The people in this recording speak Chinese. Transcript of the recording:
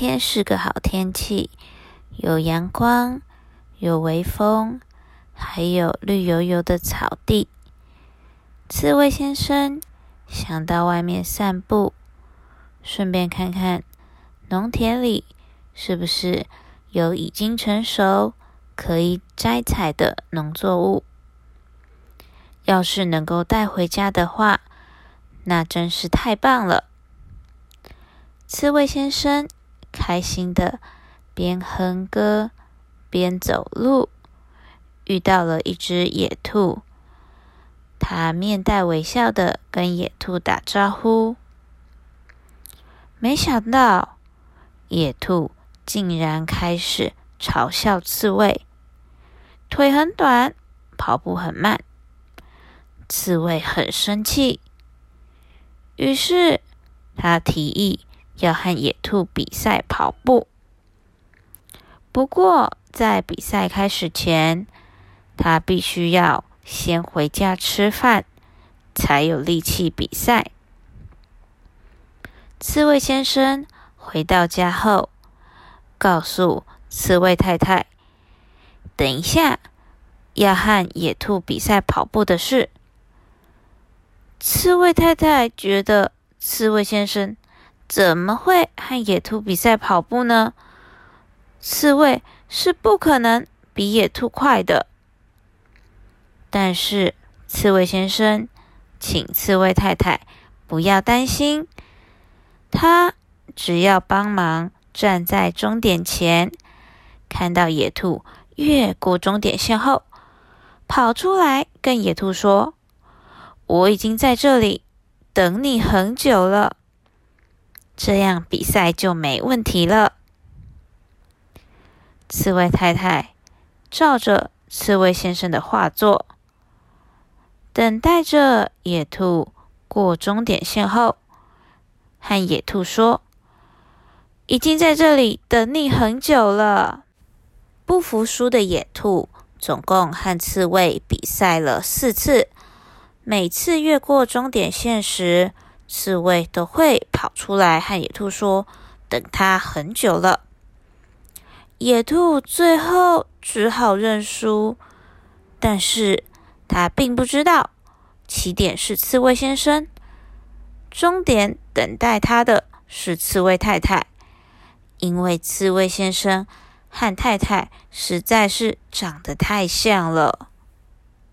天是个好天气，有阳光，有微风，还有绿油油的草地。刺猬先生想到外面散步，顺便看看农田里是不是有已经成熟可以摘采的农作物。要是能够带回家的话，那真是太棒了。刺猬先生开心的边哼歌边走路，遇到了一只野兔。他面带微笑的跟野兔打招呼，没想到野兔竟然开始嘲笑刺猬，腿很短，跑步很慢。刺猬很生气，于是他提议要和野兔比赛跑步。不过，在比赛开始前，他必须要先回家吃饭，才有力气比赛。刺猬先生回到家后，告诉刺猬太太：“等一下要和野兔比赛跑步的事。”刺猬太太觉得，刺猬先生怎么会和野兔比赛跑步呢？刺猬是不可能比野兔快的。但是，刺猬先生请刺猬太太不要担心，他只要帮忙站在终点前，看到野兔越过终点线后，跑出来跟野兔说。我已经在这里等你很久了，这样比赛就没问题了。刺猬太太照着刺猬先生的话做，等待着野兔过终点线后，和野兔说：“已经在这里等你很久了。”不服输的野兔总共和刺猬比赛了四次。每次越过终点线时，刺猬都会跑出来和野兔说：“等他很久了。”野兔最后只好认输，但是他并不知道起点是刺猬先生，终点等待他的是刺猬太太，因为刺猬先生和太太实在是长得太像了。